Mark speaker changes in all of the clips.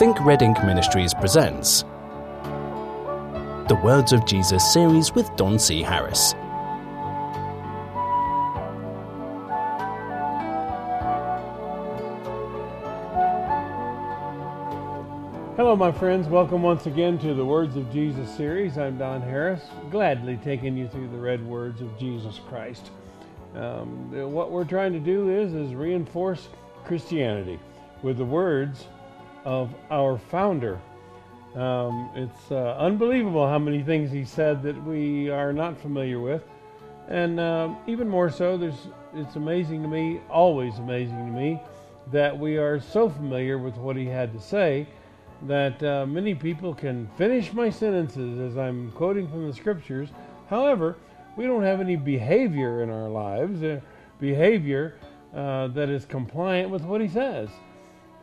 Speaker 1: Think Red Ink Ministries presents the Words of Jesus series with Don C. Harris.
Speaker 2: Hello, my friends. Welcome once again to the Words of Jesus series. I'm Don Harris, gladly taking you through the red words of Jesus Christ. Um, what we're trying to do is is reinforce Christianity with the words of our founder. Um, it's uh, unbelievable how many things he said that we are not familiar with, and uh, even more so, there's it's amazing to me, always amazing to me, that we are so familiar with what he had to say that uh, many people can finish my sentences as I'm quoting from the scriptures. However, we don't have any behavior in our lives, uh, behavior uh, that is compliant with what he says.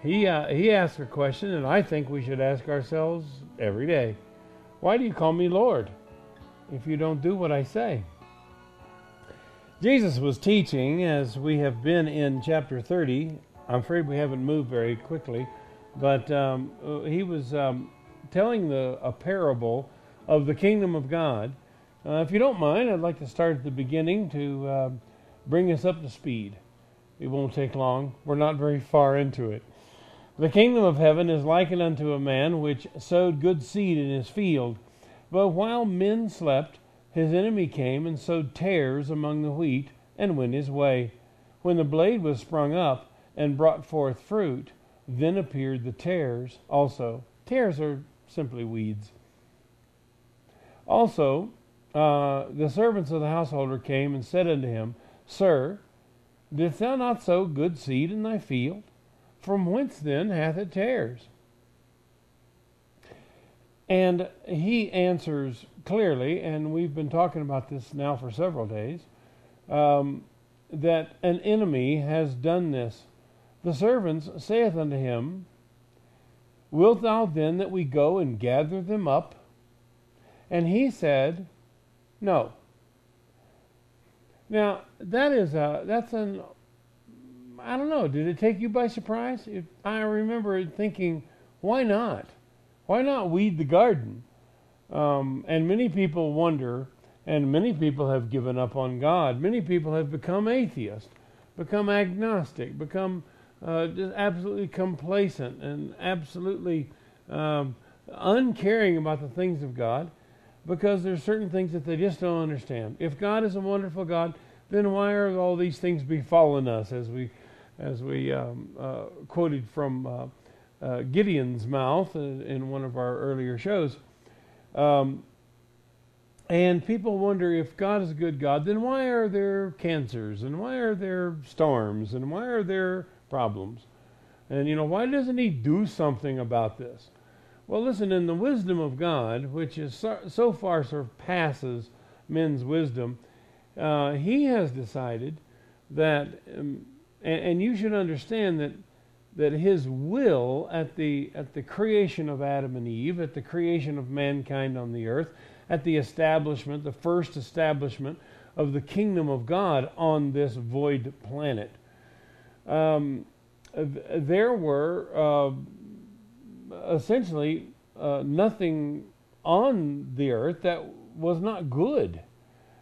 Speaker 2: He, uh, he asked a question, and I think we should ask ourselves every day Why do you call me Lord if you don't do what I say? Jesus was teaching as we have been in chapter 30. I'm afraid we haven't moved very quickly, but um, uh, he was um, telling the, a parable of the kingdom of God. Uh, if you don't mind, I'd like to start at the beginning to uh, bring us up to speed. It won't take long. We're not very far into it. The kingdom of heaven is likened unto a man which sowed good seed in his field. But while men slept, his enemy came and sowed tares among the wheat, and went his way. When the blade was sprung up and brought forth fruit, then appeared the tares also. Tares are simply weeds. Also, uh, the servants of the householder came and said unto him, Sir, didst thou not sow good seed in thy field? From whence then hath it tares? And he answers clearly, and we've been talking about this now for several days, um, that an enemy has done this. The servants saith unto him, Wilt thou then that we go and gather them up? And he said, No. Now that is a that's an I don't know. Did it take you by surprise? It, I remember thinking, why not? Why not weed the garden? Um, and many people wonder, and many people have given up on God. Many people have become atheist, become agnostic, become uh, just absolutely complacent and absolutely um, uncaring about the things of God because there's certain things that they just don't understand. If God is a wonderful God, then why are all these things befalling us as we as we um, uh, quoted from uh, uh, Gideon's mouth in, one of our earlier shows. Um, and people wonder if God is a good God, then why are there cancers and why are there storms and why are there problems? And you know, why doesn't He do something about this? Well, listen, in the wisdom of God, which is so, so far surpasses men's wisdom, uh, He has decided that. Um, and, and you should understand that that his will at the at the creation of Adam and Eve, at the creation of mankind on the earth, at the establishment, the first establishment of the kingdom of God on this void planet. Um, there were uh, essentially uh, nothing on the earth that was not good,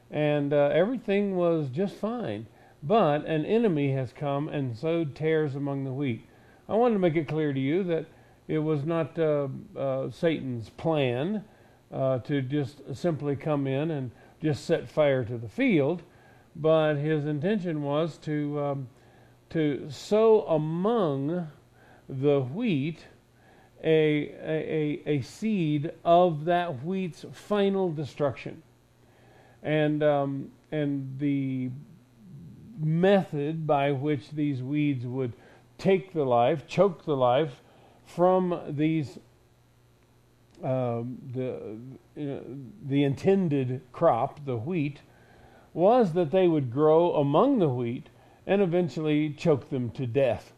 Speaker 2: and uh, everything was just fine. But an enemy has come and sowed tares among the wheat. I wanted to make it clear to you that it was not uh, uh, Satan's plan uh, to just simply come in and just set fire to the field, but his intention was to um, to sow among the wheat a, a, a seed of that wheat's final destruction. And um, and the method by which these weeds would take the life, choke the life from these um, the the intended crop, the wheat, was that they would grow among the wheat and eventually choke them to death.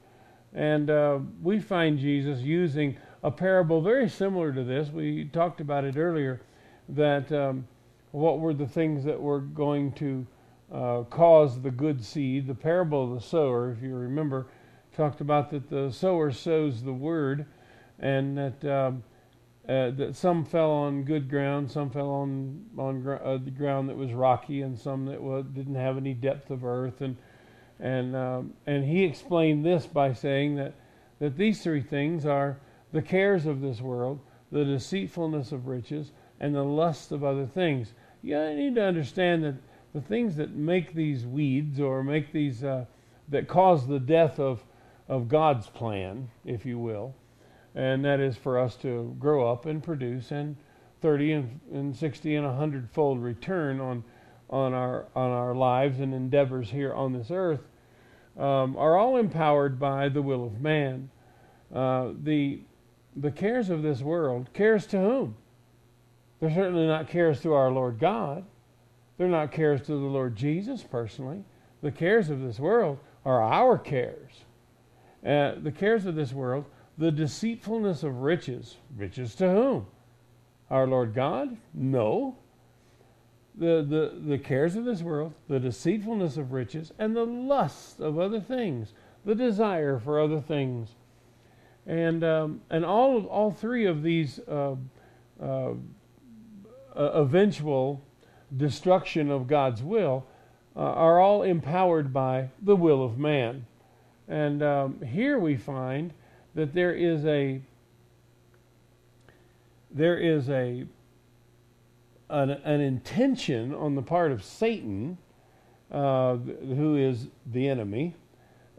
Speaker 2: And uh, we find Jesus using a parable very similar to this. We talked about it earlier. That um, what were the things that were going to uh, cause the good seed. The parable of the sower, if you remember, talked about that the sower sows the word, and that um, uh, that some fell on good ground, some fell on on gr- uh, the ground that was rocky, and some that didn't have any depth of earth. And and um, and he explained this by saying that that these three things are the cares of this world, the deceitfulness of riches, and the lust of other things. You need to understand that the things that make these weeds or make these uh, that cause the death of of God's plan, if you will, and that is for us to grow up and produce and 30 and, and 60 and 100 fold return on on our on our lives and endeavors here on this earth um, are all empowered by the will of man. Uh, the the cares of this world cares to whom? They're certainly not cares to our Lord God. They're not cares to the Lord Jesus personally. The cares of this world are our cares. Uh, the cares of this world, the deceitfulness of riches. Riches to whom? Our Lord God? No. The, the, the cares of this world, the deceitfulness of riches, and the lust of other things, the desire for other things. And, um, and all, all three of these uh, uh, eventual destruction of God's will uh, are all empowered by the will of man. And um, here we find that there is a there is a an, an intention on the part of Satan, uh, who is the enemy,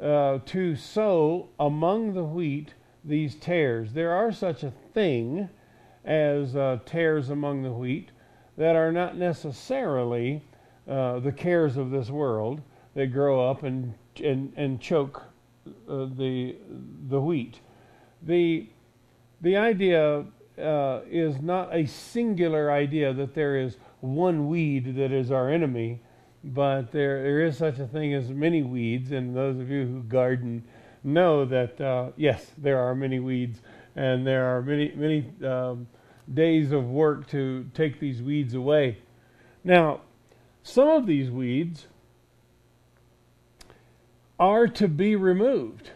Speaker 2: uh, to sow among the wheat these tares. There are such a thing as uh, tares among the wheat that are not necessarily uh, the cares of this world that grow up and and, and choke uh, the the wheat. The the idea uh, is not a singular idea that there is one weed that is our enemy, but there there is such a thing as many weeds, and those of you who garden know that uh, yes, there are many weeds, and there are many many um, days of work to take these weeds away. Now, some of these weeds are to be removed.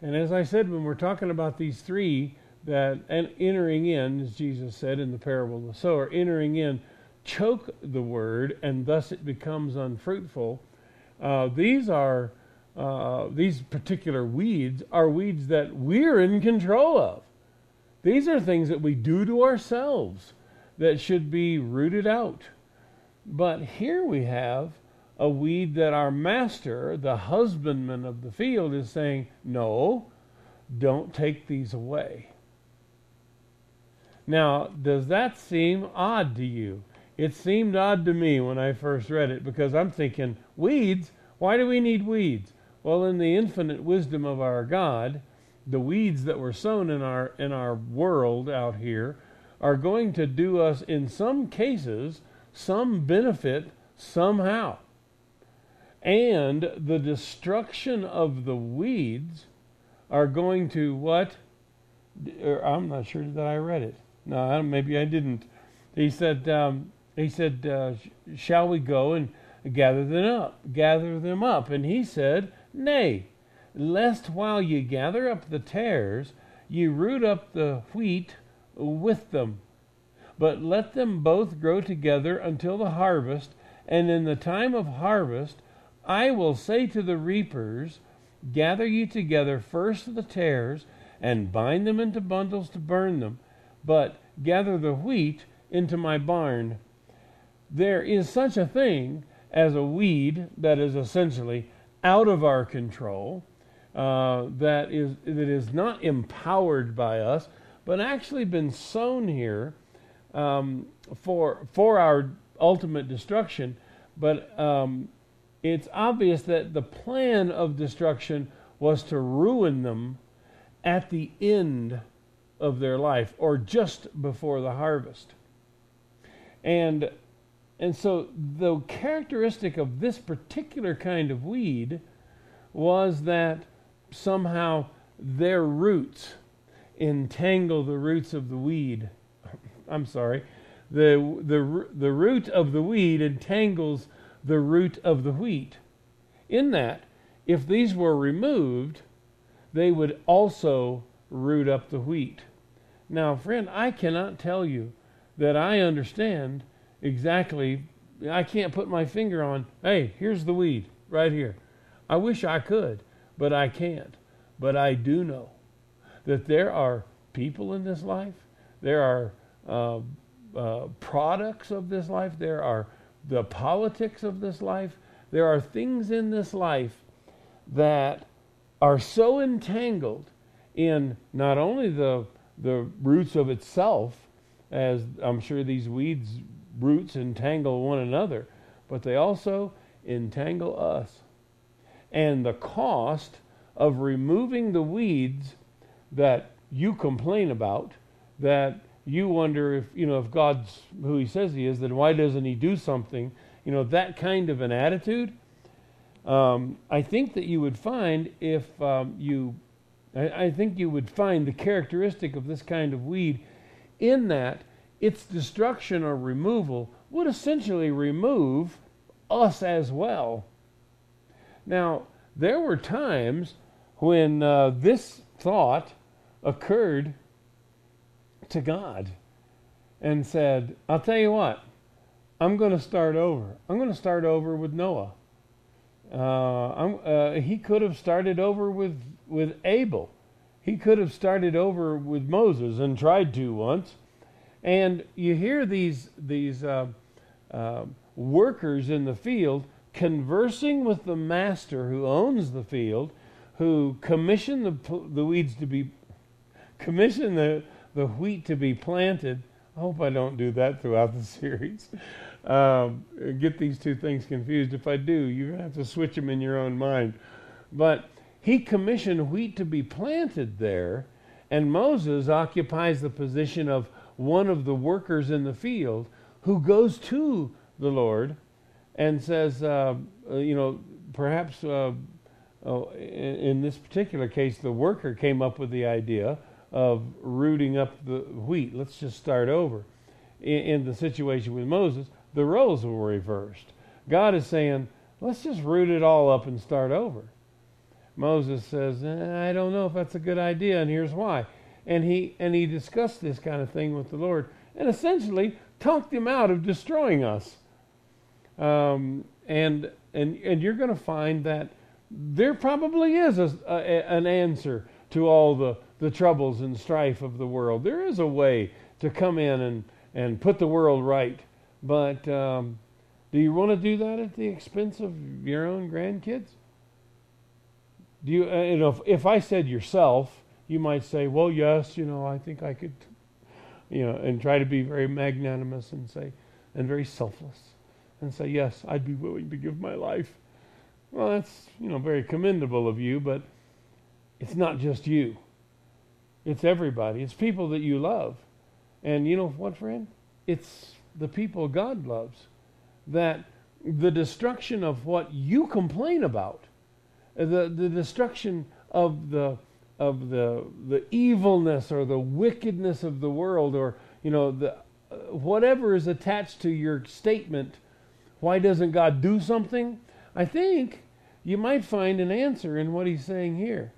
Speaker 2: And as I said, when we're talking about these three that and entering in, as Jesus said in the parable of the sower, entering in, choke the word, and thus it becomes unfruitful. Uh, these are uh, these particular weeds are weeds that we're in control of. These are things that we do to ourselves that should be rooted out. But here we have a weed that our master, the husbandman of the field, is saying, No, don't take these away. Now, does that seem odd to you? It seemed odd to me when I first read it because I'm thinking, weeds? Why do we need weeds? Well, in the infinite wisdom of our God, the weeds that were sown in our in our world out here are going to do us in some cases some benefit somehow. And the destruction of the weeds are going to what? I'm not sure that I read it. No, maybe I didn't. He said, um, he said, uh, shall we go and gather them up, gather them up? And he said, nay, lest while ye gather up the tares, ye root up the wheat with them. But let them both grow together until the harvest, and in the time of harvest I will say to the reapers, Gather ye together first the tares, and bind them into bundles to burn them, but gather the wheat into my barn. There is such a thing as a weed that is essentially out of our control uh, that is that is not empowered by us, but actually been sown here um, for for our ultimate destruction. But um, it's obvious that the plan of destruction was to ruin them at the end of their life or just before the harvest. And and so the characteristic of this particular kind of weed was that somehow their roots entangle the roots of the weed. I'm sorry. The, the, the root of the weed entangles the root of the wheat. In that, if these were removed, they would also root up the wheat. Now, friend, I cannot tell you that I understand exactly. I can't put my finger on, hey, here's the weed right here. I wish I could, but I can't. But I do know that there are people in this life, there are uh, uh, products of this life, there are the politics of this life, there are things in this life that are so entangled in not only the the roots of itself, as I'm sure these weeds roots entangle one another, but they also entangle us. And the cost of removing the weeds that you complain about, that you wonder if, you know, if God's who he says he is, then why doesn't he do something? You know, that kind of an attitude, um, I think that you would find if um, you, I, I think you would find the characteristic of this kind of weed in that its destruction or removal would essentially remove us as well. Now, there were times when uh, this thought occurred to God and said, I'll tell you what, I'm going to start over. I'm going to start over with Noah. Uh, uh, he could have started over with, with Abel. He could have started over with Moses and tried to once. And you hear these, these uh, uh workers in the field conversing with the master who owns the field, who commissioned the, the weeds to be, commissioned the, the wheat to be planted. I hope I don't do that throughout the series. Um, get these two things confused. If I do, you're going to have to switch them in your own mind. But he commissioned wheat to be planted there, and Moses occupies the position of one of the workers in the field who goes to the Lord and says, uh, uh, you know, perhaps uh, oh, in, this particular case, the worker came up with the idea of rooting up the wheat. Let's just start over. In, in the situation with Moses, the roles were reversed. God is saying, let's just root it all up and start over. Moses says, eh, I don't know if that's a good idea, and here's why. And he and he discussed this kind of thing with the Lord, and essentially talked him out of destroying us. Um, and and and you're going to find that there probably is a, a, an answer to all the the troubles and strife of the world. There is a way to come in and and put the world right, but um, do you want to do that at the expense of your own grandkids? Do you, uh, you know, if, if I said yourself, you might say, well, yes, you know, I think I could, you know, and try to be very magnanimous and say, and very selfless and say, Yes, I'd be willing to give my life. Well, that's, you know, very commendable of you, but it's not just you. It's everybody. It's people that you love. And you know what, friend? It's the people God loves. That the destruction of what you complain about, the, the destruction of the of the the evilness or the wickedness of the world or you know the uh, whatever is attached to your statement why doesn't God do something? I think you might find an answer in what he's saying here.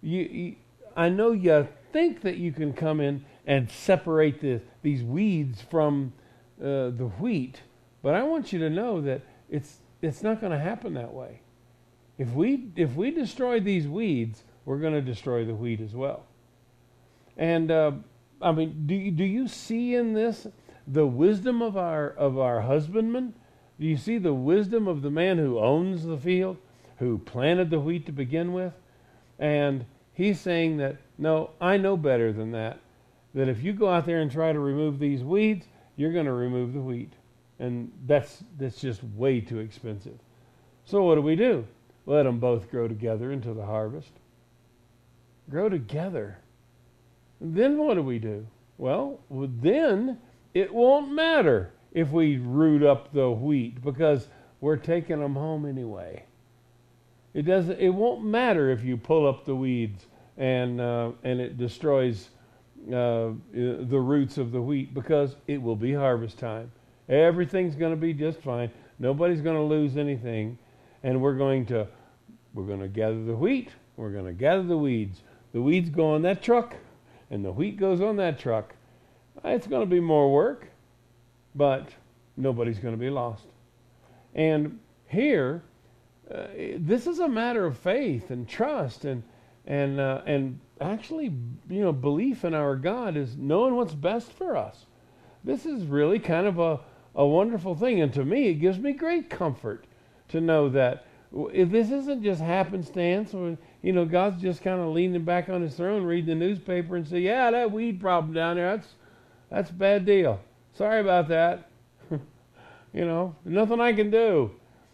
Speaker 2: You, you, I know you think that you can come in and separate the, these weeds from uh, the wheat, but I want you to know that it's, it's not going to happen that way. If we, if we destroy these weeds, we're going to destroy the wheat as well. And uh, I mean, do, do you see in this the wisdom of our, of our husbandman? Do you see the wisdom of the man who owns the field, who planted the wheat to begin with? And he's saying that, no, I know better than that. That if you go out there and try to remove these weeds, you're going to remove the wheat. And that's, that's just way too expensive. So what do we do? Let them both grow together into the harvest. Grow together. Then what do we do? Well, then it won't matter if we root up the wheat because we're taking them home anyway. It doesn't. It won't matter if you pull up the weeds and uh, and it destroys uh, the roots of the wheat because it will be harvest time. Everything's going to be just fine. Nobody's going to lose anything, and we're going to we're going to gather the wheat. We're going to gather the weeds. the weeds go on that truck and the wheat goes on that truck. It's going to be more work, but nobody's going to be lost. And here, uh, this is a matter of faith and trust and and uh, and actually, you know, belief in our God is knowing what's best for us. This is really kind of a a wonderful thing, and to me, it gives me great comfort to know that if this isn't just happenstance, or you know, God's just kind of leaning back on His throne, reading the newspaper, and say, "Yeah, that weed problem down there, that's that's a bad deal. Sorry about that. you know, nothing I can do."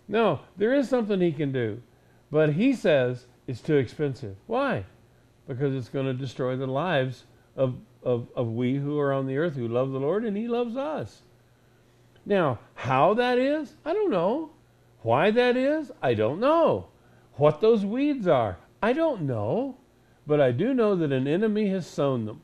Speaker 2: No, there is something He can do, but He says it's too expensive. Why? Because it's going to destroy the lives of, of, of we who are on the earth who love the Lord and He loves us. Now, how that is, I don't know. Why that is, I don't know. What those weeds are, I don't know. But I do know that an enemy has sown them.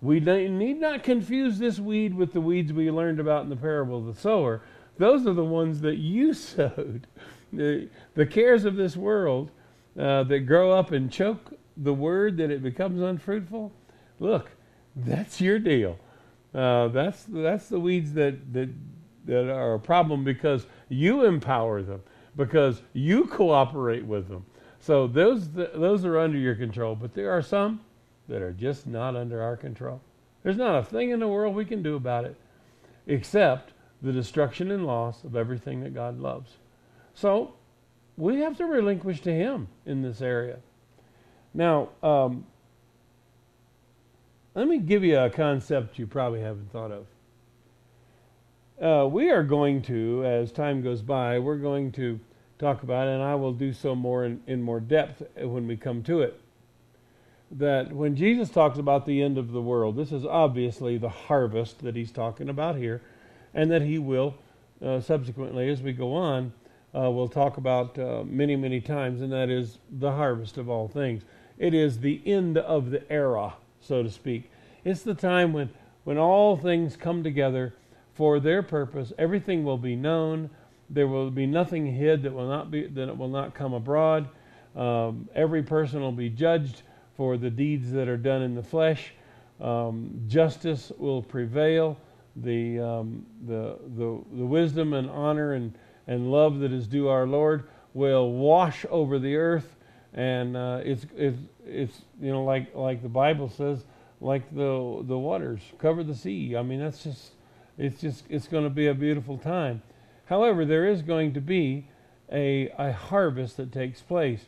Speaker 2: We need not confuse this weed with the weeds we learned about in the parable of the sower. Those are the ones that you sowed. The, the cares of this world uh, that grow up and choke the word that it becomes unfruitful. Look, that's your deal. Uh, that's that's the weeds that, that that are a problem because you empower them, because you cooperate with them. So those those are under your control, but there are some that are just not under our control. There's not a thing in the world we can do about it, except the destruction and loss of everything that God loves. So we have to relinquish to Him in this area. Now, um, let me give you a concept you probably haven't thought of. Uh, we are going to, as time goes by, we're going to talk about, it, and I will do so more in, in more depth when we come to it. That when Jesus talks about the end of the world, this is obviously the harvest that he's talking about here, and that he will uh, subsequently, as we go on, uh, we'll talk about uh, many, many times, and that is the harvest of all things. It is the end of the era so to speak. It's the time when, when all things come together for their purpose. Everything will be known. There will be nothing hid that will not be that will not come abroad. Um, every person will be judged for the deeds that are done in the flesh. Um, justice will prevail. The, um, the, the, the wisdom and honor and, and love that is due our Lord will wash over the earth and uh, it's it's it's you know like like the Bible says, like the the waters cover the sea. I mean that's just it's just it's going to be a beautiful time. However, there is going to be a a harvest that takes place.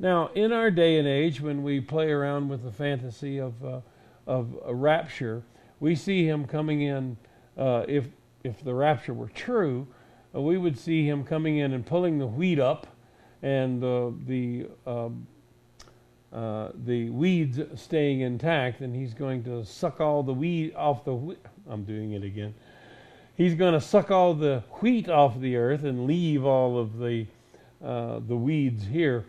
Speaker 2: Now, in our day and age, when we play around with the fantasy of uh, of a rapture, we see him coming in. Uh, if if the rapture were true, uh, we would see him coming in and pulling the wheat up and the um, uh, the weeds staying intact, and he's going to suck all the weed off the. Whe- I'm doing it again. He's going to suck all the wheat off the earth and leave all of the uh, the weeds here.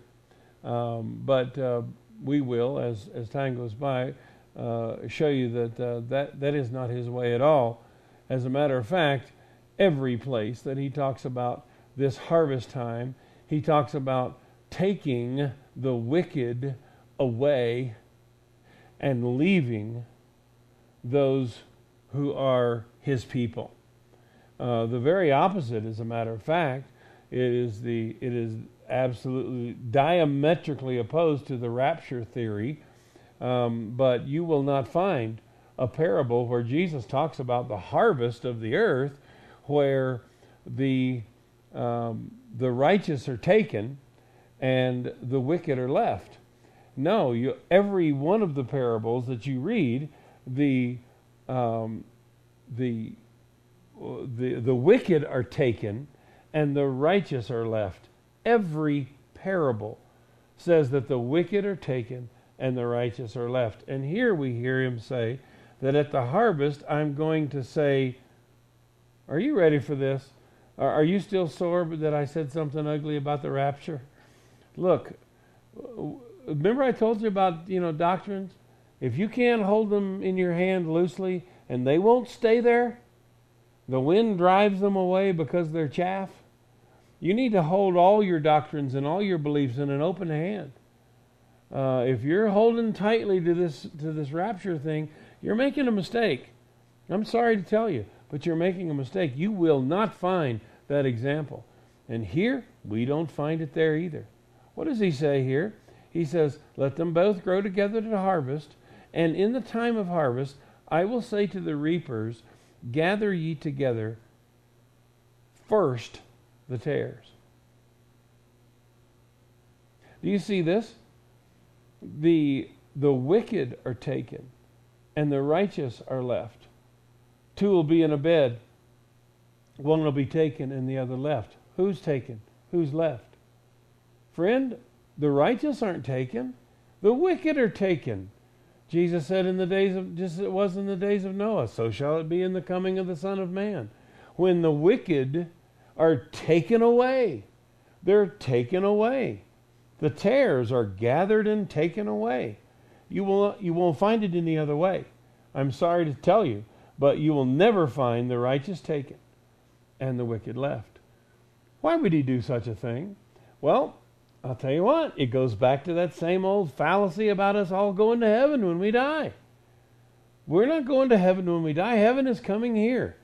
Speaker 2: Um, but uh, we will, as as time goes by, uh, show you that uh, that that is not his way at all. As a matter of fact, every place that he talks about this harvest time he talks about taking the wicked away and leaving those who are his people. Uh, the very opposite, as a matter of fact, it is the it is absolutely diametrically opposed to the rapture theory. Um, but you will not find a parable where Jesus talks about the harvest of the earth, where the um, the righteous are taken and the wicked are left. No, you, every one of the parables that you read, the um, the the the wicked are taken and the righteous are left. Every parable says that the wicked are taken and the righteous are left. And here we hear him say that at the harvest I'm going to say, Are you ready for this? Are, you still sore that I said something ugly about the rapture? Look, remember I told you about, you know, doctrines? If you can't hold them in your hand loosely and they won't stay there, the wind drives them away because they're chaff. You need to hold all your doctrines and all your beliefs in an open hand. Uh, if you're holding tightly to this to this rapture thing, you're making a mistake. I'm sorry to tell you, but you're making a mistake. You will not find that example. And here, we don't find it there either. What does he say here? He says, Let them both grow together to harvest, and in the time of harvest, I will say to the reapers, Gather ye together first the tares. Do you see this? The, the wicked are taken, and the righteous are left. Two will be in a bed, one will be taken, and the other left. Who's taken? Who's left? Friend, the righteous aren't taken, the wicked are taken. Jesus said in the days of just as it was in the days of Noah, so shall it be in the coming of the Son of Man. When the wicked are taken away, they're taken away. The tares are gathered and taken away. You will you won't find it any other way. I'm sorry to tell you, but you will never find the righteous taken and the wicked left. Why would he do such a thing? Well, I'll tell you what, it goes back to that same old fallacy about us all going to heaven when we die. We're not going to heaven when we die. Heaven is coming here.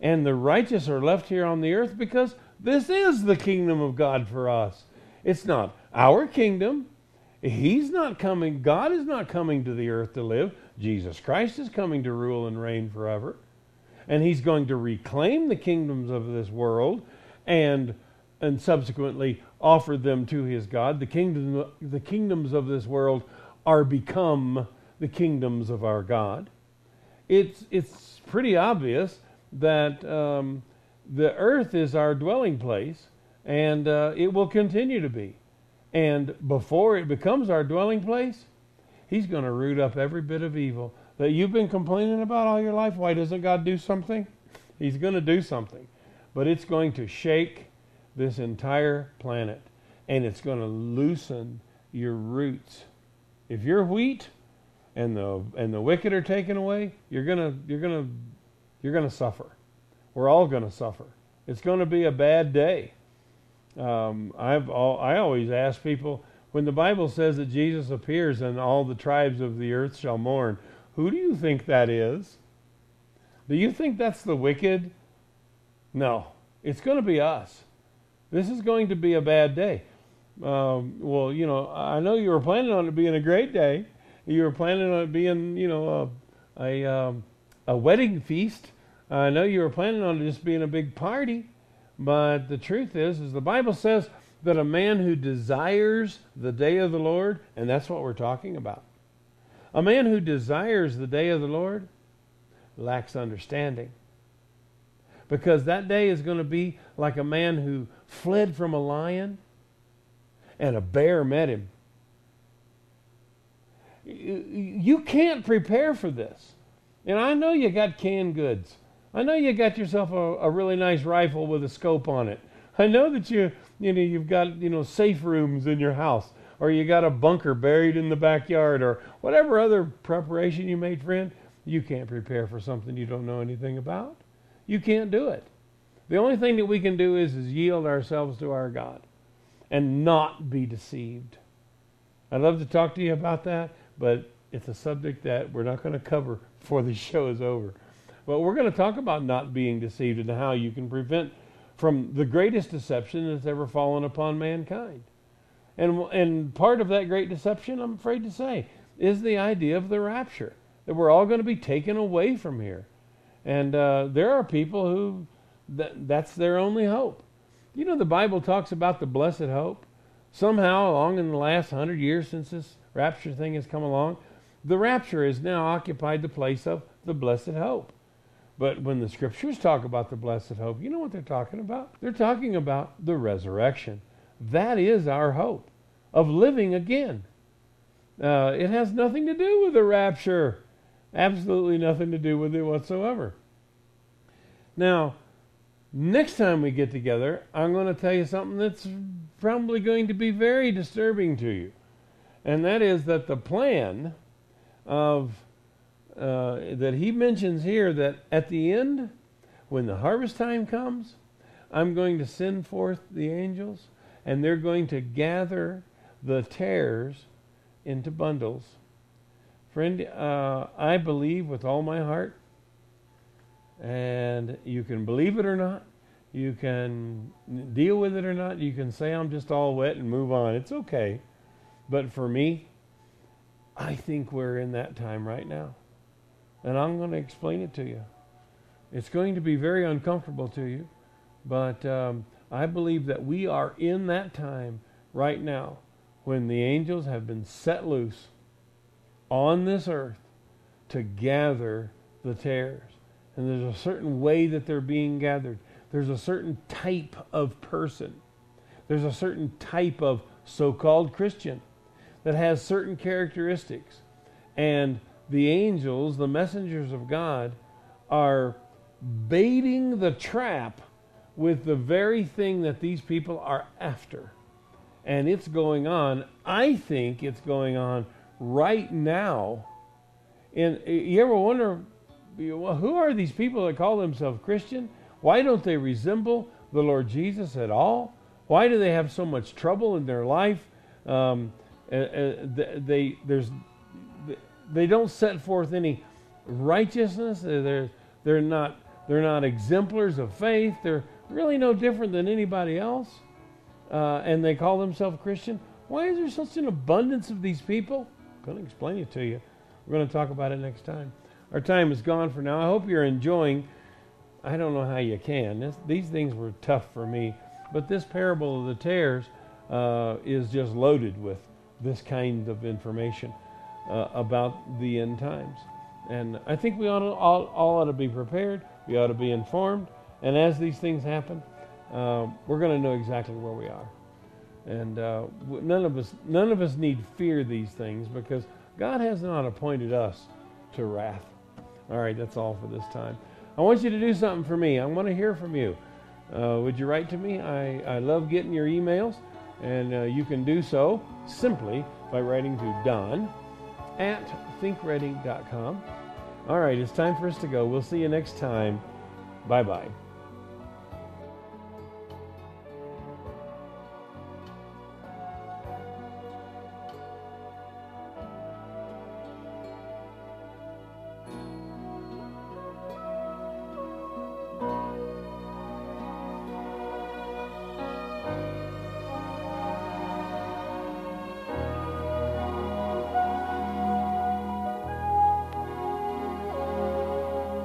Speaker 2: And the righteous are left here on the earth because this is the kingdom of God for us. It's not our kingdom. He's not coming, God is not coming to the earth to live. Jesus Christ is coming to rule and reign forever. And he's going to reclaim the kingdoms of this world and and subsequently offer them to his God. The kingdom the kingdoms of this world are become the kingdoms of our God. It's it's pretty obvious that um, the earth is our dwelling place, and uh, it will continue to be. And before it becomes our dwelling place, He's going to root up every bit of evil that you've been complaining about all your life. Why doesn't God do something? He's going to do something. But it's going to shake this entire planet and it's going to loosen your roots. If you're wheat and the and the wicked are taken away, you're going to you're going to you're going to suffer. We're all going to suffer. It's going to be a bad day. Um, I've all, I always ask people when the Bible says that Jesus appears and all the tribes of the earth shall mourn, who do you think that is? Do you think that's the wicked? No, it's going to be us. This is going to be a bad day. Um, well, you know, I know you were planning on it being a great day. You were planning on it being, you know, a a, um, a wedding feast. I know you were planning on just being a big party. But the truth is, is the Bible says that a man who desires the day of the Lord, and that's what we're talking about, a man who desires the day of the Lord lacks understanding. Because that day is going to be like a man who fled from a lion and a bear met him. You can't prepare for this. And I know you got canned goods. I know you got yourself a, a really nice rifle with a scope on it. I know that you you know you've got you know safe rooms in your house or you got a bunker buried in the backyard or whatever other preparation you made, friend. You can't prepare for something you don't know anything about. You can't do it. The only thing that we can do is, is yield ourselves to our God and not be deceived. I'd love to talk to you about that, but it's a subject that we're not going to cover before the show is over. But we're going to talk about not being deceived and how you can prevent from the greatest deception that's ever fallen upon mankind. And, and part of that great deception, I'm afraid to say, is the idea of the rapture, that we're all going to be taken away from here. And uh, there are people who that, that's their only hope. You know, the Bible talks about the blessed hope. Somehow, along in the last hundred years since this rapture thing has come along, the rapture has now occupied the place of the blessed hope. But when the scriptures talk about the blessed hope, you know what they're talking about? They're talking about the resurrection. That is our hope of living again. Uh, it has nothing to do with the rapture. Absolutely nothing to do with it whatsoever. Now, next time we get together, I'm going to tell you something that's probably going to be very disturbing to you. And that is that the plan of uh, that he mentions here that at the end, when the harvest time comes, I'm going to send forth the angels, and they're going to gather the tares into bundles. Friend, uh, I believe with all my heart, and you can believe it or not, you can deal with it or not, you can say I'm just all wet and move on. It's okay. But for me, I think we're in that time right now. And I'm going to explain it to you. It's going to be very uncomfortable to you, but um, I believe that we are in that time right now when the angels have been set loose on this earth to gather the tares. And there's a certain way that they're being gathered. There's a certain type of person. There's a certain type of so called Christian that has certain characteristics. And the angels, the messengers of God, are baiting the trap with the very thing that these people are after. And it's going on, I think it's going on right now. And you ever wonder, well, who are these people that call themselves Christian? Why don't they resemble the Lord Jesus at all? Why do they have so much trouble in their life? Um, uh, uh, they there's they don't set forth any righteousness. They're they're not they're not exemplars of faith. They're really no different than anybody else. Uh, and they call themselves Christian. Why is there such an abundance of these people? I'm going to explain it to you. We're going to talk about it next time. Our time is gone for now. I hope you're enjoying. I don't know how you can. This, these things were tough for me, but this parable of the tares uh, is just loaded with this kind of information uh, about the end times. And I think we ought to, all, all ought to be prepared. We ought to be informed. And as these things happen, uh, we're going to know exactly where we are. And uh, none of us, none of us need fear these things because God has not appointed us to wrath. All right, that's all for this time. I want you to do something for me. I want to hear from you. Uh, would you write to me? I, I love getting your emails, and uh, you can do so simply by writing to Don at thinkredink.com. All right, it's time for us to go. We'll see you next time. Bye bye.